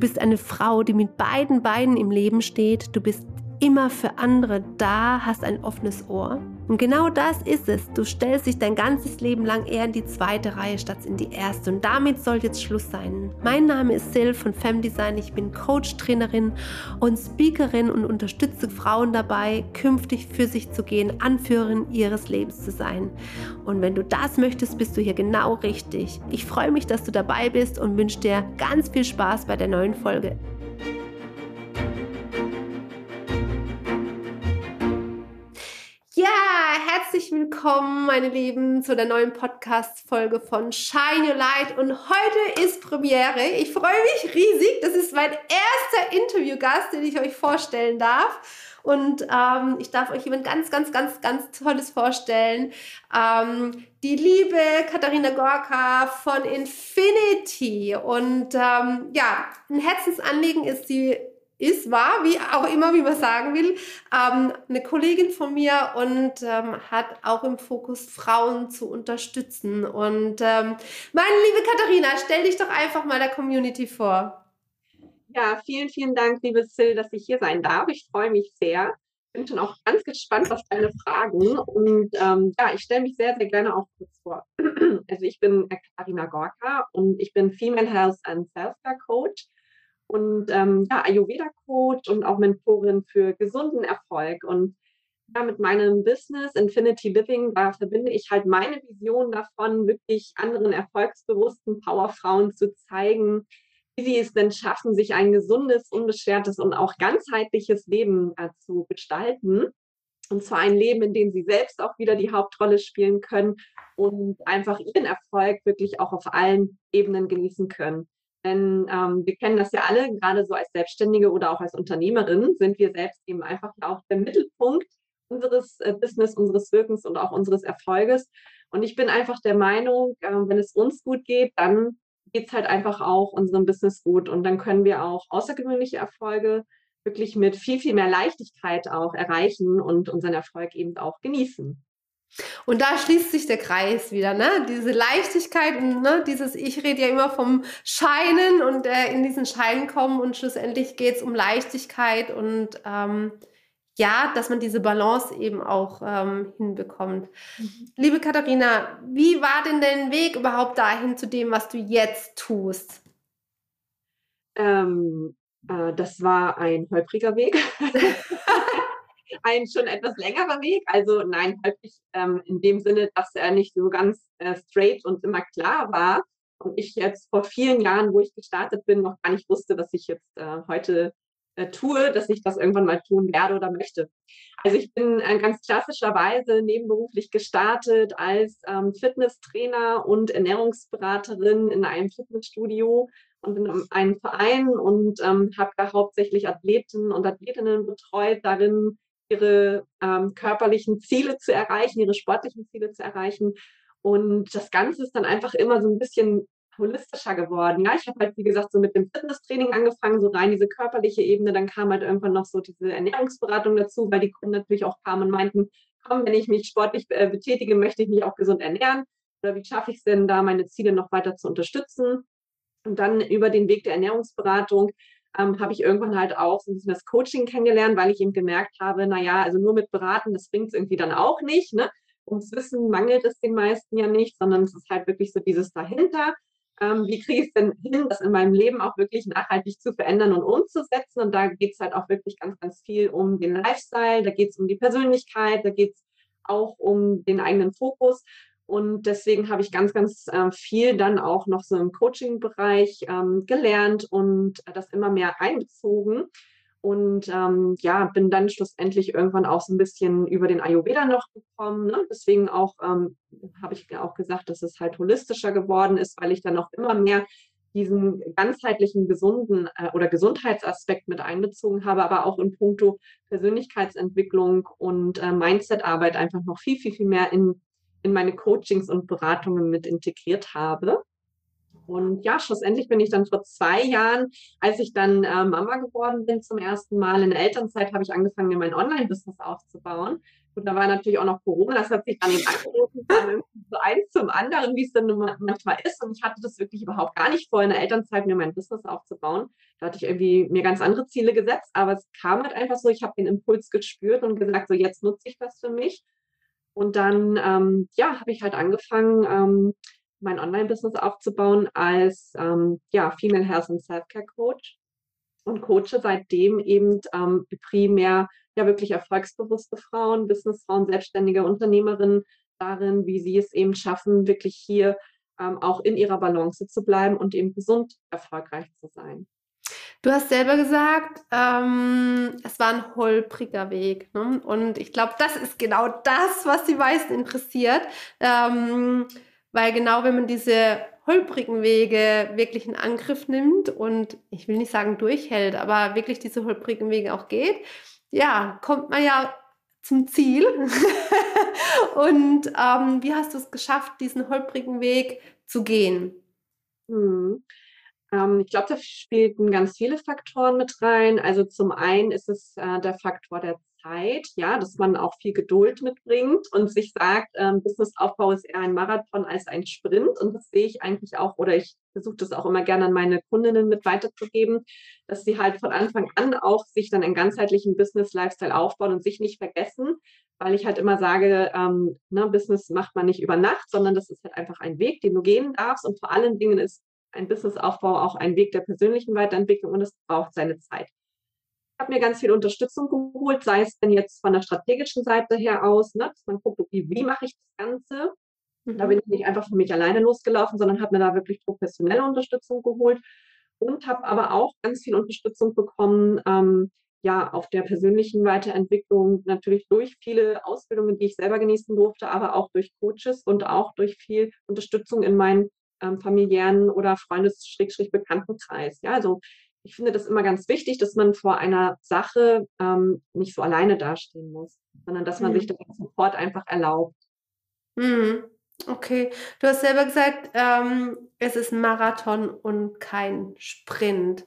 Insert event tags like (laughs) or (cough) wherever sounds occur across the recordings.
Du bist eine Frau, die mit beiden Beinen im Leben steht. Du bist immer für andere da, hast ein offenes Ohr. Und genau das ist es. Du stellst dich dein ganzes Leben lang eher in die zweite Reihe statt in die erste. Und damit soll jetzt Schluss sein. Mein Name ist Sil von Femdesign. Ich bin Coach, Trainerin und Speakerin und unterstütze Frauen dabei, künftig für sich zu gehen, Anführerin ihres Lebens zu sein. Und wenn du das möchtest, bist du hier genau richtig. Ich freue mich, dass du dabei bist und wünsche dir ganz viel Spaß bei der neuen Folge. Herzlich willkommen, meine Lieben, zu der neuen Podcast-Folge von Shine Your Light. Und heute ist Premiere. Ich freue mich riesig. Das ist mein erster Interviewgast, den ich euch vorstellen darf. Und ähm, ich darf euch jemand ganz, ganz, ganz, ganz Tolles vorstellen. Ähm, die liebe Katharina Gorka von Infinity. Und ähm, ja, ein Herzensanliegen ist sie ist, war, wie auch immer, wie man sagen will, ähm, eine Kollegin von mir und ähm, hat auch im Fokus, Frauen zu unterstützen. Und ähm, meine liebe Katharina, stell dich doch einfach mal der Community vor. Ja, vielen, vielen Dank, liebe Sil, dass ich hier sein darf. Ich freue mich sehr. Bin schon auch ganz gespannt auf deine Fragen. Und ähm, ja, ich stelle mich sehr, sehr gerne auch kurz vor. Also ich bin Katharina Gorka und ich bin Female Health and Self-Care Coach und ähm, ja, Ayurveda-Coach und auch Mentorin für gesunden Erfolg. Und ja, mit meinem Business Infinity Living, da verbinde ich halt meine Vision davon, wirklich anderen erfolgsbewussten Powerfrauen zu zeigen, wie sie es denn schaffen, sich ein gesundes, unbeschwertes und auch ganzheitliches Leben äh, zu gestalten. Und zwar ein Leben, in dem sie selbst auch wieder die Hauptrolle spielen können und einfach ihren Erfolg wirklich auch auf allen Ebenen genießen können. Denn ähm, wir kennen das ja alle, gerade so als Selbstständige oder auch als Unternehmerin sind wir selbst eben einfach auch der Mittelpunkt unseres äh, Business, unseres Wirkens und auch unseres Erfolges. Und ich bin einfach der Meinung, äh, wenn es uns gut geht, dann geht es halt einfach auch unserem Business gut. Und dann können wir auch außergewöhnliche Erfolge wirklich mit viel, viel mehr Leichtigkeit auch erreichen und unseren Erfolg eben auch genießen. Und da schließt sich der Kreis wieder, ne? Diese Leichtigkeit und ne, dieses, ich rede ja immer vom Scheinen und äh, in diesen Schein kommen und schlussendlich geht es um Leichtigkeit und ähm, ja, dass man diese Balance eben auch ähm, hinbekommt. Mhm. Liebe Katharina, wie war denn dein Weg überhaupt dahin zu dem, was du jetzt tust? Ähm, äh, das war ein holpriger Weg. (laughs) ein schon etwas längerer Weg. Also nein, häufig ähm, in dem Sinne, dass er nicht so ganz äh, straight und immer klar war. Und ich jetzt vor vielen Jahren, wo ich gestartet bin, noch gar nicht wusste, was ich jetzt äh, heute äh, tue, dass ich das irgendwann mal tun werde oder möchte. Also ich bin äh, ganz klassischerweise nebenberuflich gestartet als ähm, Fitnesstrainer und Ernährungsberaterin in einem Fitnessstudio und in einem Verein und ähm, habe da hauptsächlich Athleten und Athletinnen betreut, darin ihre ähm, körperlichen Ziele zu erreichen, ihre sportlichen Ziele zu erreichen. Und das Ganze ist dann einfach immer so ein bisschen holistischer geworden. Ja, ich habe halt, wie gesagt, so mit dem Fitnesstraining angefangen, so rein diese körperliche Ebene. Dann kam halt irgendwann noch so diese Ernährungsberatung dazu, weil die Kunden natürlich auch kamen und meinten, komm, wenn ich mich sportlich äh, betätige, möchte ich mich auch gesund ernähren. Oder wie schaffe ich es denn, da meine Ziele noch weiter zu unterstützen? Und dann über den Weg der Ernährungsberatung ähm, habe ich irgendwann halt auch so ein bisschen das Coaching kennengelernt, weil ich eben gemerkt habe, naja, also nur mit Beraten, das bringt es irgendwie dann auch nicht. Ne? Ums Wissen mangelt es den meisten ja nicht, sondern es ist halt wirklich so dieses dahinter. Ähm, wie kriege ich es denn hin, das in meinem Leben auch wirklich nachhaltig zu verändern und umzusetzen? Und da geht es halt auch wirklich ganz, ganz viel um den Lifestyle, da geht es um die Persönlichkeit, da geht es auch um den eigenen Fokus. Und deswegen habe ich ganz, ganz äh, viel dann auch noch so im Coaching-Bereich ähm, gelernt und das immer mehr einbezogen. Und ähm, ja, bin dann schlussendlich irgendwann auch so ein bisschen über den Ayurveda noch gekommen. Ne? Deswegen auch ähm, habe ich auch gesagt, dass es halt holistischer geworden ist, weil ich dann auch immer mehr diesen ganzheitlichen gesunden äh, oder Gesundheitsaspekt mit einbezogen habe, aber auch in puncto Persönlichkeitsentwicklung und äh, Mindsetarbeit einfach noch viel, viel, viel mehr in in meine Coachings und Beratungen mit integriert habe. Und ja, schlussendlich bin ich dann vor zwei Jahren, als ich dann äh, Mama geworden bin zum ersten Mal in der Elternzeit, habe ich angefangen, mir mein Online-Business aufzubauen. Und da war natürlich auch noch Corona, das hat sich dann eben angeboten, so eins zum anderen, wie es dann manchmal ist. Und ich hatte das wirklich überhaupt gar nicht vor, in der Elternzeit mir mein Business aufzubauen. Da hatte ich irgendwie mir ganz andere Ziele gesetzt, aber es kam halt einfach so, ich habe den Impuls gespürt und gesagt, so jetzt nutze ich das für mich. Und dann, ähm, ja, habe ich halt angefangen, ähm, mein Online-Business aufzubauen als ähm, ja, Female Health and Self-Care Coach und coache seitdem eben ähm, primär ja wirklich erfolgsbewusste Frauen, Businessfrauen, selbstständige Unternehmerinnen darin, wie sie es eben schaffen, wirklich hier ähm, auch in ihrer Balance zu bleiben und eben gesund erfolgreich zu sein. Du hast selber gesagt, ähm, es war ein holpriger Weg. Ne? Und ich glaube, das ist genau das, was die meisten interessiert. Ähm, weil genau wenn man diese holprigen Wege wirklich in Angriff nimmt und ich will nicht sagen durchhält, aber wirklich diese holprigen Wege auch geht, ja, kommt man ja zum Ziel. (laughs) und ähm, wie hast du es geschafft, diesen holprigen Weg zu gehen? Hm. Ähm, ich glaube, da spielten ganz viele Faktoren mit rein. Also zum einen ist es äh, der Faktor der Zeit, ja, dass man auch viel Geduld mitbringt und sich sagt, ähm, Businessaufbau ist eher ein Marathon als ein Sprint. Und das sehe ich eigentlich auch, oder ich versuche das auch immer gerne an meine Kundinnen mit weiterzugeben, dass sie halt von Anfang an auch sich dann einen ganzheitlichen Business-Lifestyle aufbauen und sich nicht vergessen, weil ich halt immer sage, ähm, ne, Business macht man nicht über Nacht, sondern das ist halt einfach ein Weg, den du gehen darfst. Und vor allen Dingen ist ein Businessaufbau auch ein Weg der persönlichen Weiterentwicklung und es braucht seine Zeit. Ich habe mir ganz viel Unterstützung geholt, sei es denn jetzt von der strategischen Seite her aus, ne, dass man guckt, okay, wie mache ich das Ganze? Mhm. Da bin ich nicht einfach für mich alleine losgelaufen, sondern habe mir da wirklich professionelle Unterstützung geholt und habe aber auch ganz viel Unterstützung bekommen, ähm, ja, auf der persönlichen Weiterentwicklung, natürlich durch viele Ausbildungen, die ich selber genießen durfte, aber auch durch Coaches und auch durch viel Unterstützung in meinen ähm, familiären oder Freundes-Bekanntenkreis. Ja, also ich finde das immer ganz wichtig, dass man vor einer Sache ähm, nicht so alleine dastehen muss, sondern dass man mhm. sich das sofort einfach erlaubt. Mhm. Okay, du hast selber gesagt, ähm, es ist ein Marathon und kein Sprint.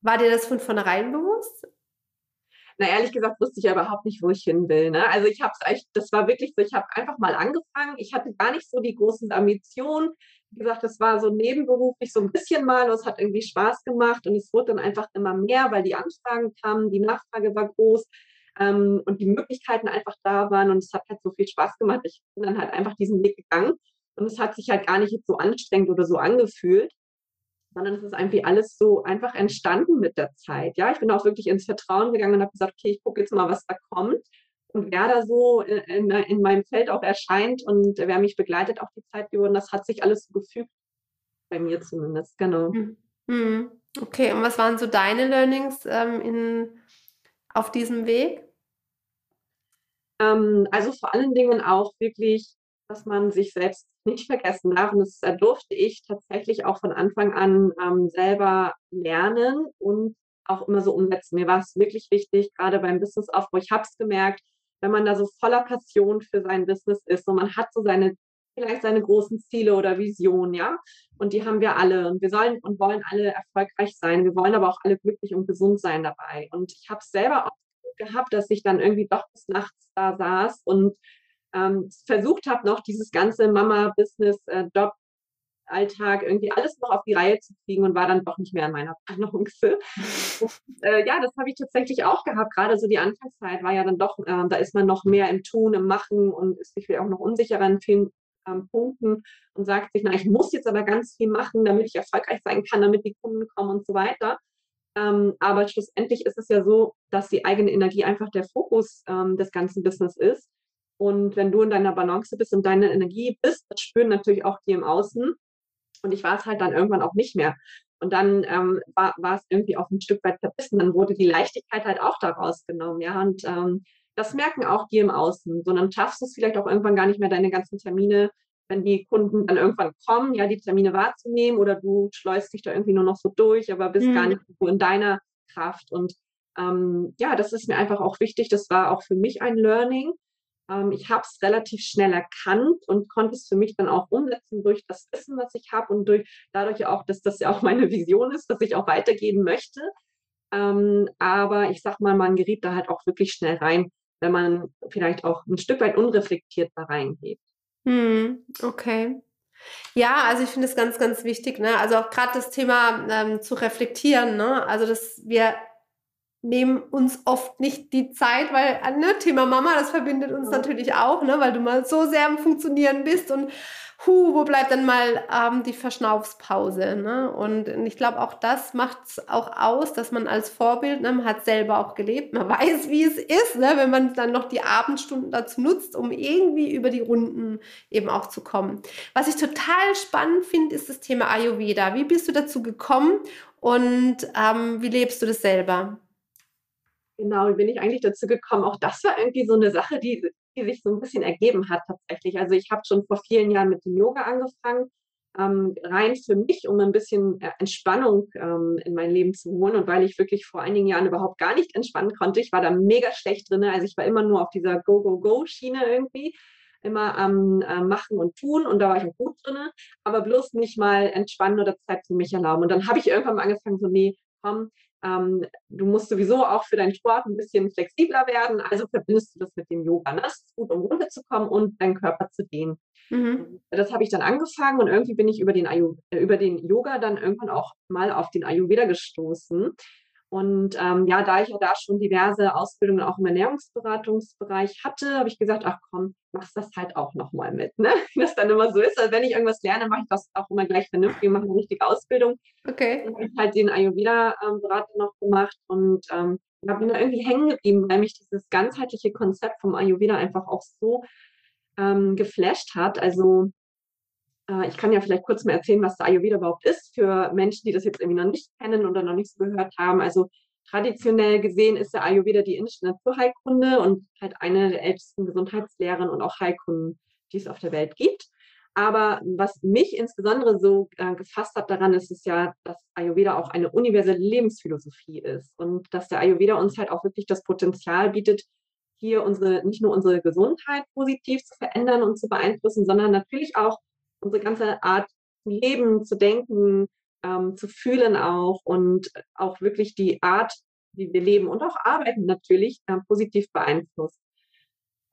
War dir das von vornherein bewusst? Na ehrlich gesagt wusste ich ja überhaupt nicht, wo ich hin will. Ne? Also ich habe es das war wirklich so, ich habe einfach mal angefangen. Ich hatte gar nicht so die großen Ambitionen. Wie gesagt, das war so nebenberuflich so ein bisschen mal und es hat irgendwie Spaß gemacht und es wurde dann einfach immer mehr, weil die Anfragen kamen, die Nachfrage war groß ähm, und die Möglichkeiten einfach da waren und es hat halt so viel Spaß gemacht. Ich bin dann halt einfach diesen Weg gegangen und es hat sich halt gar nicht so anstrengend oder so angefühlt sondern es ist irgendwie alles so einfach entstanden mit der Zeit. Ja, ich bin auch wirklich ins Vertrauen gegangen und habe gesagt, okay, ich gucke jetzt mal, was da kommt und wer da so in, in, meinem Feld auch erscheint und wer mich begleitet auch die Zeit über. Und das hat sich alles so gefügt, bei mir zumindest, genau. Mhm. Okay, und was waren so deine Learnings ähm, in, auf diesem Weg? Ähm, also vor allen Dingen auch wirklich, dass man sich selbst nicht vergessen darf. Und das äh, durfte ich tatsächlich auch von Anfang an ähm, selber lernen und auch immer so umsetzen. Mir war es wirklich wichtig, gerade beim Businessaufbau. Ich habe es gemerkt, wenn man da so voller Passion für sein Business ist und man hat so seine vielleicht seine großen Ziele oder Visionen, ja. Und die haben wir alle. Und wir sollen und wollen alle erfolgreich sein. Wir wollen aber auch alle glücklich und gesund sein dabei. Und ich habe es selber auch gehabt, dass ich dann irgendwie doch bis nachts da saß und ähm, versucht habe, noch dieses ganze Mama-Business, äh, irgendwie alles noch auf die Reihe zu kriegen und war dann doch nicht mehr in meiner (laughs) Balance. äh, ja, das habe ich tatsächlich auch gehabt. Gerade so die Anfangszeit war ja dann doch, äh, da ist man noch mehr im Tun, im Machen und ist sich auch noch unsicherer in vielen ähm, Punkten und sagt sich, na, ich muss jetzt aber ganz viel machen, damit ich erfolgreich sein kann, damit die Kunden kommen und so weiter. Ähm, aber schlussendlich ist es ja so, dass die eigene Energie einfach der Fokus ähm, des ganzen Business ist. Und wenn du in deiner Balance bist und deine Energie bist, das spüren natürlich auch die im Außen. Und ich war es halt dann irgendwann auch nicht mehr. Und dann ähm, war, war es irgendwie auch ein Stück weit verbissen. Dann wurde die Leichtigkeit halt auch daraus genommen. Ja, und ähm, das merken auch die im Außen. So, dann schaffst du es vielleicht auch irgendwann gar nicht mehr, deine ganzen Termine, wenn die Kunden dann irgendwann kommen, ja, die Termine wahrzunehmen oder du schleust dich da irgendwie nur noch so durch, aber bist mhm. gar nicht so in deiner Kraft. Und ähm, ja, das ist mir einfach auch wichtig. Das war auch für mich ein Learning, ähm, ich habe es relativ schnell erkannt und konnte es für mich dann auch umsetzen durch das Wissen, was ich habe und durch dadurch auch, dass das ja auch meine Vision ist, dass ich auch weitergehen möchte. Ähm, aber ich sag mal, man geriet da halt auch wirklich schnell rein, wenn man vielleicht auch ein Stück weit unreflektiert da reingeht. Hm, okay. Ja, also ich finde es ganz, ganz wichtig, ne? Also auch gerade das Thema ähm, zu reflektieren, ne? Also dass wir nehmen uns oft nicht die Zeit, weil ne, Thema Mama, das verbindet uns ja. natürlich auch, ne? Weil du mal so sehr am Funktionieren bist und hu, wo bleibt dann mal ähm, die Verschnaufspause? Ne? Und ich glaube, auch das macht es auch aus, dass man als Vorbild, ne, man hat selber auch gelebt, man (laughs) weiß, wie es ist, ne, wenn man dann noch die Abendstunden dazu nutzt, um irgendwie über die Runden eben auch zu kommen. Was ich total spannend finde, ist das Thema Ayurveda. Wie bist du dazu gekommen und ähm, wie lebst du das selber? Genau, wie bin ich eigentlich dazu gekommen? Auch das war irgendwie so eine Sache, die die sich so ein bisschen ergeben hat tatsächlich. Also ich habe schon vor vielen Jahren mit dem Yoga angefangen, ähm, rein für mich, um ein bisschen äh, Entspannung ähm, in mein Leben zu holen. Und weil ich wirklich vor einigen Jahren überhaupt gar nicht entspannen konnte, ich war da mega schlecht drin. Also ich war immer nur auf dieser Go-Go-Go-Schiene irgendwie immer am äh, Machen und Tun und da war ich auch gut drin, aber bloß nicht mal entspannen oder Zeit für mich erlauben. Und dann habe ich irgendwann mal angefangen, so, nee, komm, ähm, du musst sowieso auch für deinen Sport ein bisschen flexibler werden, also verbindest du das mit dem Yoga. Ne? Das ist gut, um runterzukommen und deinen Körper zu dehnen. Mhm. Das habe ich dann angefangen und irgendwie bin ich über den, Ayu, äh, über den Yoga dann irgendwann auch mal auf den Ayurveda gestoßen. Und ähm, ja, da ich ja da schon diverse Ausbildungen auch im Ernährungsberatungsbereich hatte, habe ich gesagt, ach komm, machst das halt auch nochmal mit. Ne? (laughs) Wie das dann immer so ist. Also wenn ich irgendwas lerne, mache ich das auch immer gleich vernünftig und mache eine richtige Ausbildung. Okay. Dann habe ich halt den Ayurveda-Berater noch gemacht und ähm, bin da irgendwie hängen geblieben, weil mich dieses ganzheitliche Konzept vom Ayurveda einfach auch so ähm, geflasht hat. Also ich kann ja vielleicht kurz mal erzählen, was der Ayurveda überhaupt ist für Menschen, die das jetzt irgendwie noch nicht kennen oder noch nicht so gehört haben. Also traditionell gesehen ist der Ayurveda die indische Naturheilkunde und halt eine der ältesten Gesundheitslehren und auch Heilkunden, die es auf der Welt gibt. Aber was mich insbesondere so äh, gefasst hat daran, ist es ja, dass Ayurveda auch eine universelle Lebensphilosophie ist und dass der Ayurveda uns halt auch wirklich das Potenzial bietet, hier unsere, nicht nur unsere Gesundheit positiv zu verändern und zu beeinflussen, sondern natürlich auch unsere ganze Art Leben zu denken, ähm, zu fühlen auch und auch wirklich die Art, wie wir leben und auch arbeiten natürlich äh, positiv beeinflusst.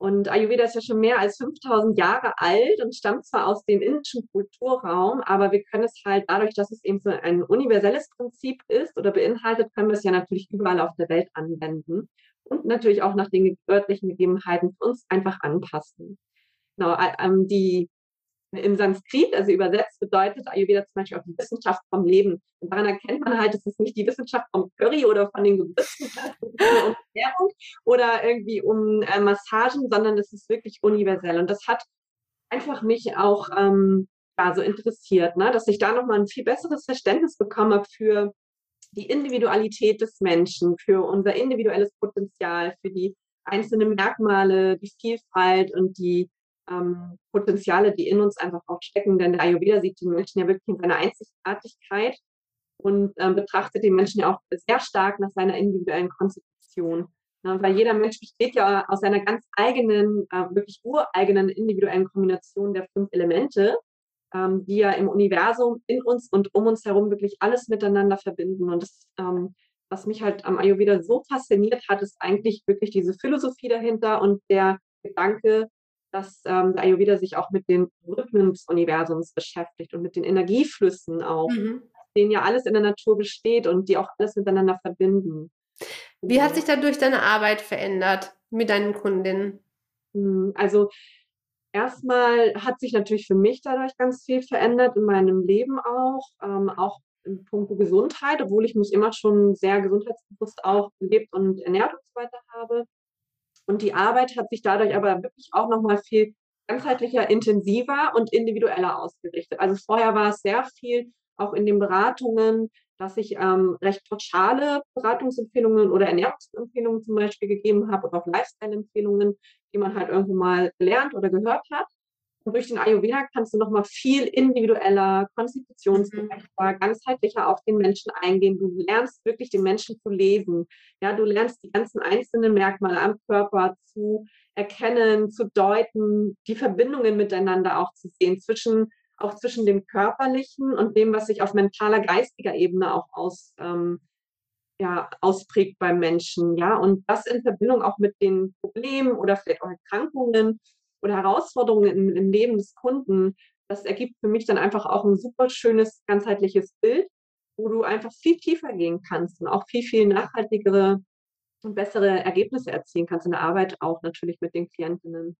Und Ayurveda ist ja schon mehr als 5000 Jahre alt und stammt zwar aus dem indischen Kulturraum, aber wir können es halt dadurch, dass es eben so ein universelles Prinzip ist oder beinhaltet, können wir es ja natürlich überall auf der Welt anwenden und natürlich auch nach den örtlichen Gegebenheiten uns einfach anpassen. Genau, ähm, die im Sanskrit, also übersetzt, bedeutet Ayurveda zum Beispiel auch die Wissenschaft vom Leben. Und daran erkennt man halt, es ist nicht die Wissenschaft vom Curry oder von den Gewürzen um (laughs) Ernährung oder irgendwie um äh, Massagen, sondern es ist wirklich universell. Und das hat einfach mich auch ähm, ja, so interessiert, ne? dass ich da nochmal ein viel besseres Verständnis bekomme für die Individualität des Menschen, für unser individuelles Potenzial, für die einzelnen Merkmale, die Vielfalt und die ähm, Potenziale, die in uns einfach auch stecken. Denn der Ayurveda sieht den Menschen ja wirklich in seiner Einzigartigkeit und ähm, betrachtet den Menschen ja auch sehr stark nach seiner individuellen Konstitution. Ja, weil jeder Mensch besteht ja aus seiner ganz eigenen, äh, wirklich ureigenen individuellen Kombination der fünf Elemente, ähm, die ja im Universum, in uns und um uns herum wirklich alles miteinander verbinden. Und das, ähm, was mich halt am Ayurveda so fasziniert hat, ist eigentlich wirklich diese Philosophie dahinter und der Gedanke, dass ähm, der Ayurveda sich auch mit den Rhythmen des Universums beschäftigt und mit den Energieflüssen auch, mhm. denen ja alles in der Natur besteht und die auch alles miteinander verbinden. Wie hat sich dadurch deine Arbeit verändert mit deinen Kundinnen? Hm, also erstmal hat sich natürlich für mich dadurch ganz viel verändert in meinem Leben auch, ähm, auch im Punkt Gesundheit, obwohl ich mich immer schon sehr gesundheitsbewusst auch gelebt und ernährt und so weiter habe. Und die Arbeit hat sich dadurch aber wirklich auch nochmal viel ganzheitlicher, intensiver und individueller ausgerichtet. Also vorher war es sehr viel auch in den Beratungen, dass ich ähm, recht pauschale Beratungsempfehlungen oder Ernährungsempfehlungen zum Beispiel gegeben habe oder auch Lifestyle-Empfehlungen, die man halt irgendwo mal gelernt oder gehört hat. Und durch den Ayurveda kannst du nochmal viel individueller, konstitutionsgerechter, mhm. ganzheitlicher auf den Menschen eingehen. Du lernst wirklich den Menschen zu lesen. Ja, du lernst die ganzen einzelnen Merkmale am Körper zu erkennen, zu deuten, die Verbindungen miteinander auch zu sehen zwischen auch zwischen dem körperlichen und dem, was sich auf mentaler, geistiger Ebene auch aus, ähm, ja, ausprägt beim Menschen, ja, und das in Verbindung auch mit den Problemen oder vielleicht auch Erkrankungen oder Herausforderungen im, im Leben des Kunden, das ergibt für mich dann einfach auch ein super schönes, ganzheitliches Bild, wo du einfach viel tiefer gehen kannst und auch viel, viel nachhaltigere und bessere Ergebnisse erzielen kannst in der Arbeit, auch natürlich mit den Klientinnen.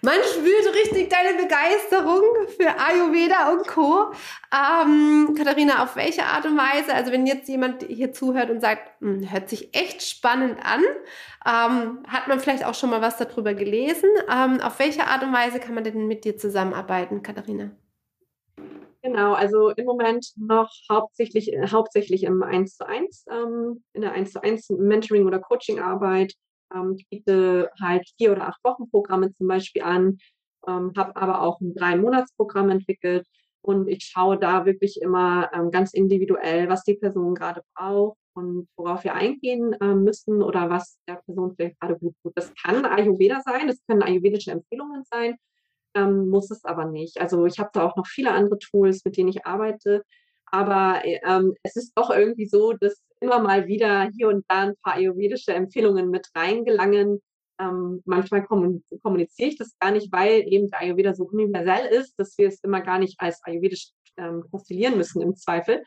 Man spürt richtig deine Begeisterung für Ayurveda und Co. Ähm, Katharina, auf welche Art und Weise, also wenn jetzt jemand hier zuhört und sagt, hm, hört sich echt spannend an, ähm, hat man vielleicht auch schon mal was darüber gelesen. Ähm, auf welche Art und Weise kann man denn mit dir zusammenarbeiten, Katharina? Genau, also im Moment noch hauptsächlich, hauptsächlich im 1 zu 1, ähm, in der 1 zu 1 Mentoring- oder Coaching-Arbeit. Ähm, ich biete halt vier oder acht Wochen Programme zum Beispiel an, ähm, habe aber auch ein Drei-Monats-Programm entwickelt und ich schaue da wirklich immer ähm, ganz individuell, was die Person gerade braucht und worauf wir eingehen äh, müssen oder was der Person vielleicht gerade gut tut. Das kann Ayurveda sein, das können ayurvedische Empfehlungen sein, ähm, muss es aber nicht. Also ich habe da auch noch viele andere Tools, mit denen ich arbeite. Aber ähm, es ist doch irgendwie so, dass immer mal wieder hier und da ein paar ayurvedische Empfehlungen mit reingelangen. Ähm, manchmal kommuniziere ich das gar nicht, weil eben der Ayurveda so universell ist, dass wir es immer gar nicht als ayurvedisch ähm, postillieren müssen im Zweifel.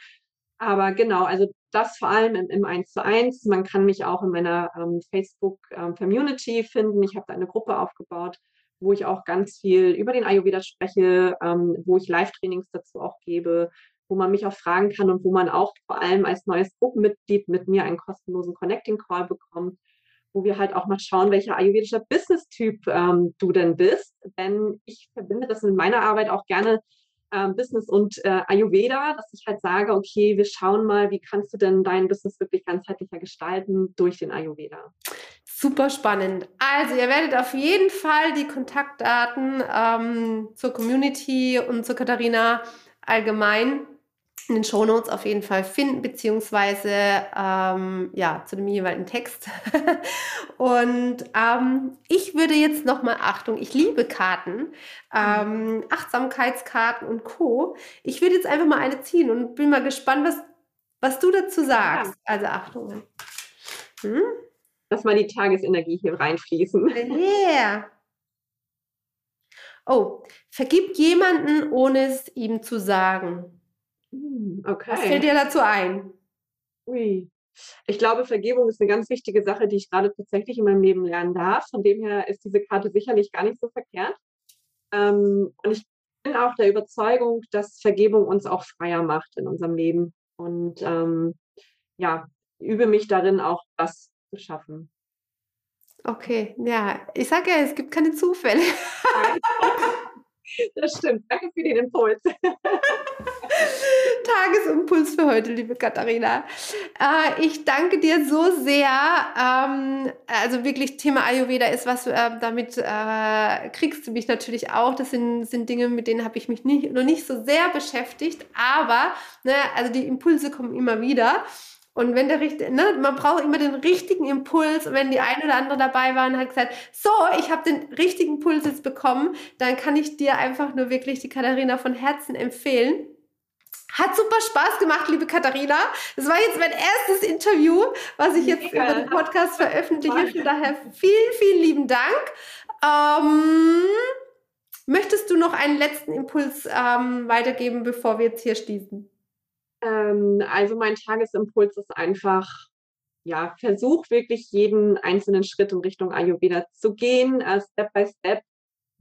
Aber genau, also das vor allem im, im 1 zu 1. Man kann mich auch in meiner ähm, Facebook-Community ähm, finden. Ich habe da eine Gruppe aufgebaut, wo ich auch ganz viel über den Ayurveda spreche, ähm, wo ich Live-Trainings dazu auch gebe, wo man mich auch fragen kann und wo man auch vor allem als neues Gruppenmitglied mit mir einen kostenlosen Connecting Call bekommt, wo wir halt auch mal schauen, welcher ayurvedischer Business-Typ ähm, du denn bist. Denn ich verbinde das in meiner Arbeit auch gerne ähm, Business und äh, Ayurveda, dass ich halt sage, okay, wir schauen mal, wie kannst du denn dein Business wirklich ganzheitlicher gestalten durch den Ayurveda. Super spannend. Also ihr werdet auf jeden Fall die Kontaktdaten ähm, zur Community und zur Katharina allgemein in den Shownotes auf jeden Fall finden, beziehungsweise ähm, ja, zu dem jeweiligen Text. (laughs) und ähm, ich würde jetzt nochmal, Achtung, ich liebe Karten, ähm, Achtsamkeitskarten und Co. Ich würde jetzt einfach mal eine ziehen und bin mal gespannt, was, was du dazu sagst. Ja. Also Achtung. Hm? Lass mal die Tagesenergie hier reinfließen. (laughs) Yeah. Oh, vergib jemanden, ohne es ihm zu sagen. Hm, okay. Was fällt dir dazu ein? Ui. Ich glaube, Vergebung ist eine ganz wichtige Sache, die ich gerade tatsächlich in meinem Leben lernen darf. Von dem her ist diese Karte sicherlich gar nicht so verkehrt. Ähm, und ich bin auch der Überzeugung, dass Vergebung uns auch freier macht in unserem Leben. Und ähm, ja, übe mich darin, auch das zu schaffen. Okay, ja, ich sage ja, es gibt keine Zufälle. (laughs) Das stimmt. Danke für den Impuls. (laughs) Tagesimpuls für heute, liebe Katharina. Äh, ich danke dir so sehr. Ähm, also wirklich, Thema Ayurveda ist was, äh, damit äh, kriegst du mich natürlich auch. Das sind, sind Dinge, mit denen habe ich mich nicht, noch nicht so sehr beschäftigt. Aber, ne, also die Impulse kommen immer wieder. Und wenn der richtige, ne, man braucht immer den richtigen Impuls. Und wenn die eine oder andere dabei war und hat gesagt, so, ich habe den richtigen Impuls jetzt bekommen, dann kann ich dir einfach nur wirklich die Katharina von Herzen empfehlen. Hat super Spaß gemacht, liebe Katharina. Das war jetzt mein erstes Interview, was ich jetzt über den Podcast veröffentliche. Von daher vielen, vielen lieben Dank. Ähm, möchtest du noch einen letzten Impuls ähm, weitergeben, bevor wir jetzt hier schließen? Ähm, also mein Tagesimpuls ist einfach, ja, versuch wirklich jeden einzelnen Schritt in Richtung Ayurveda zu gehen, uh, Step by Step.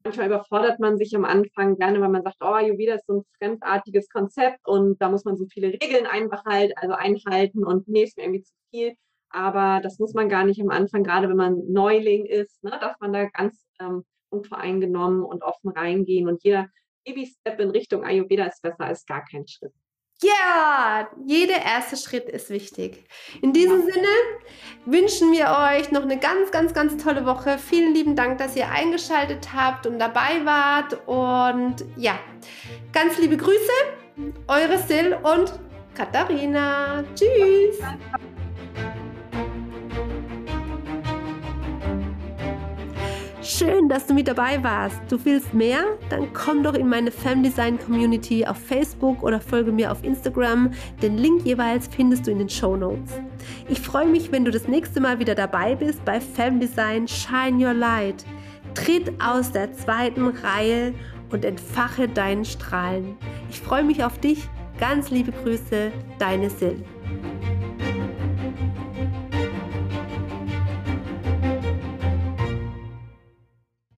Manchmal überfordert man sich am Anfang gerne, weil man sagt, oh, Ayurveda ist so ein fremdartiges Konzept und da muss man so viele Regeln halt, also einhalten und nee, ist mir irgendwie zu viel. Aber das muss man gar nicht am Anfang, gerade wenn man Neuling ist, ne, dass man da ganz ähm, unvoreingenommen und offen reingehen und jeder Baby-Step in Richtung Ayurveda ist besser als gar kein Schritt. Ja, jeder erste Schritt ist wichtig. In diesem. Sinne wünschen wir euch noch eine ganz, ganz, ganz tolle Woche. Vielen lieben Dank, dass ihr eingeschaltet habt und dabei wart. Und ja, ganz liebe Grüße, eure Sil und Katharina. Tschüss. Schön, dass du mit dabei warst. Du willst mehr? Dann komm doch in meine Femdesign Community auf Facebook oder folge mir auf Instagram. Den Link jeweils findest du in den Show Notes. Ich freue mich, wenn du das nächste Mal wieder dabei bist bei Femdesign Shine Your Light. Tritt aus der zweiten Reihe und entfache deinen Strahlen. Ich freue mich auf dich. Ganz liebe Grüße, deine Sil.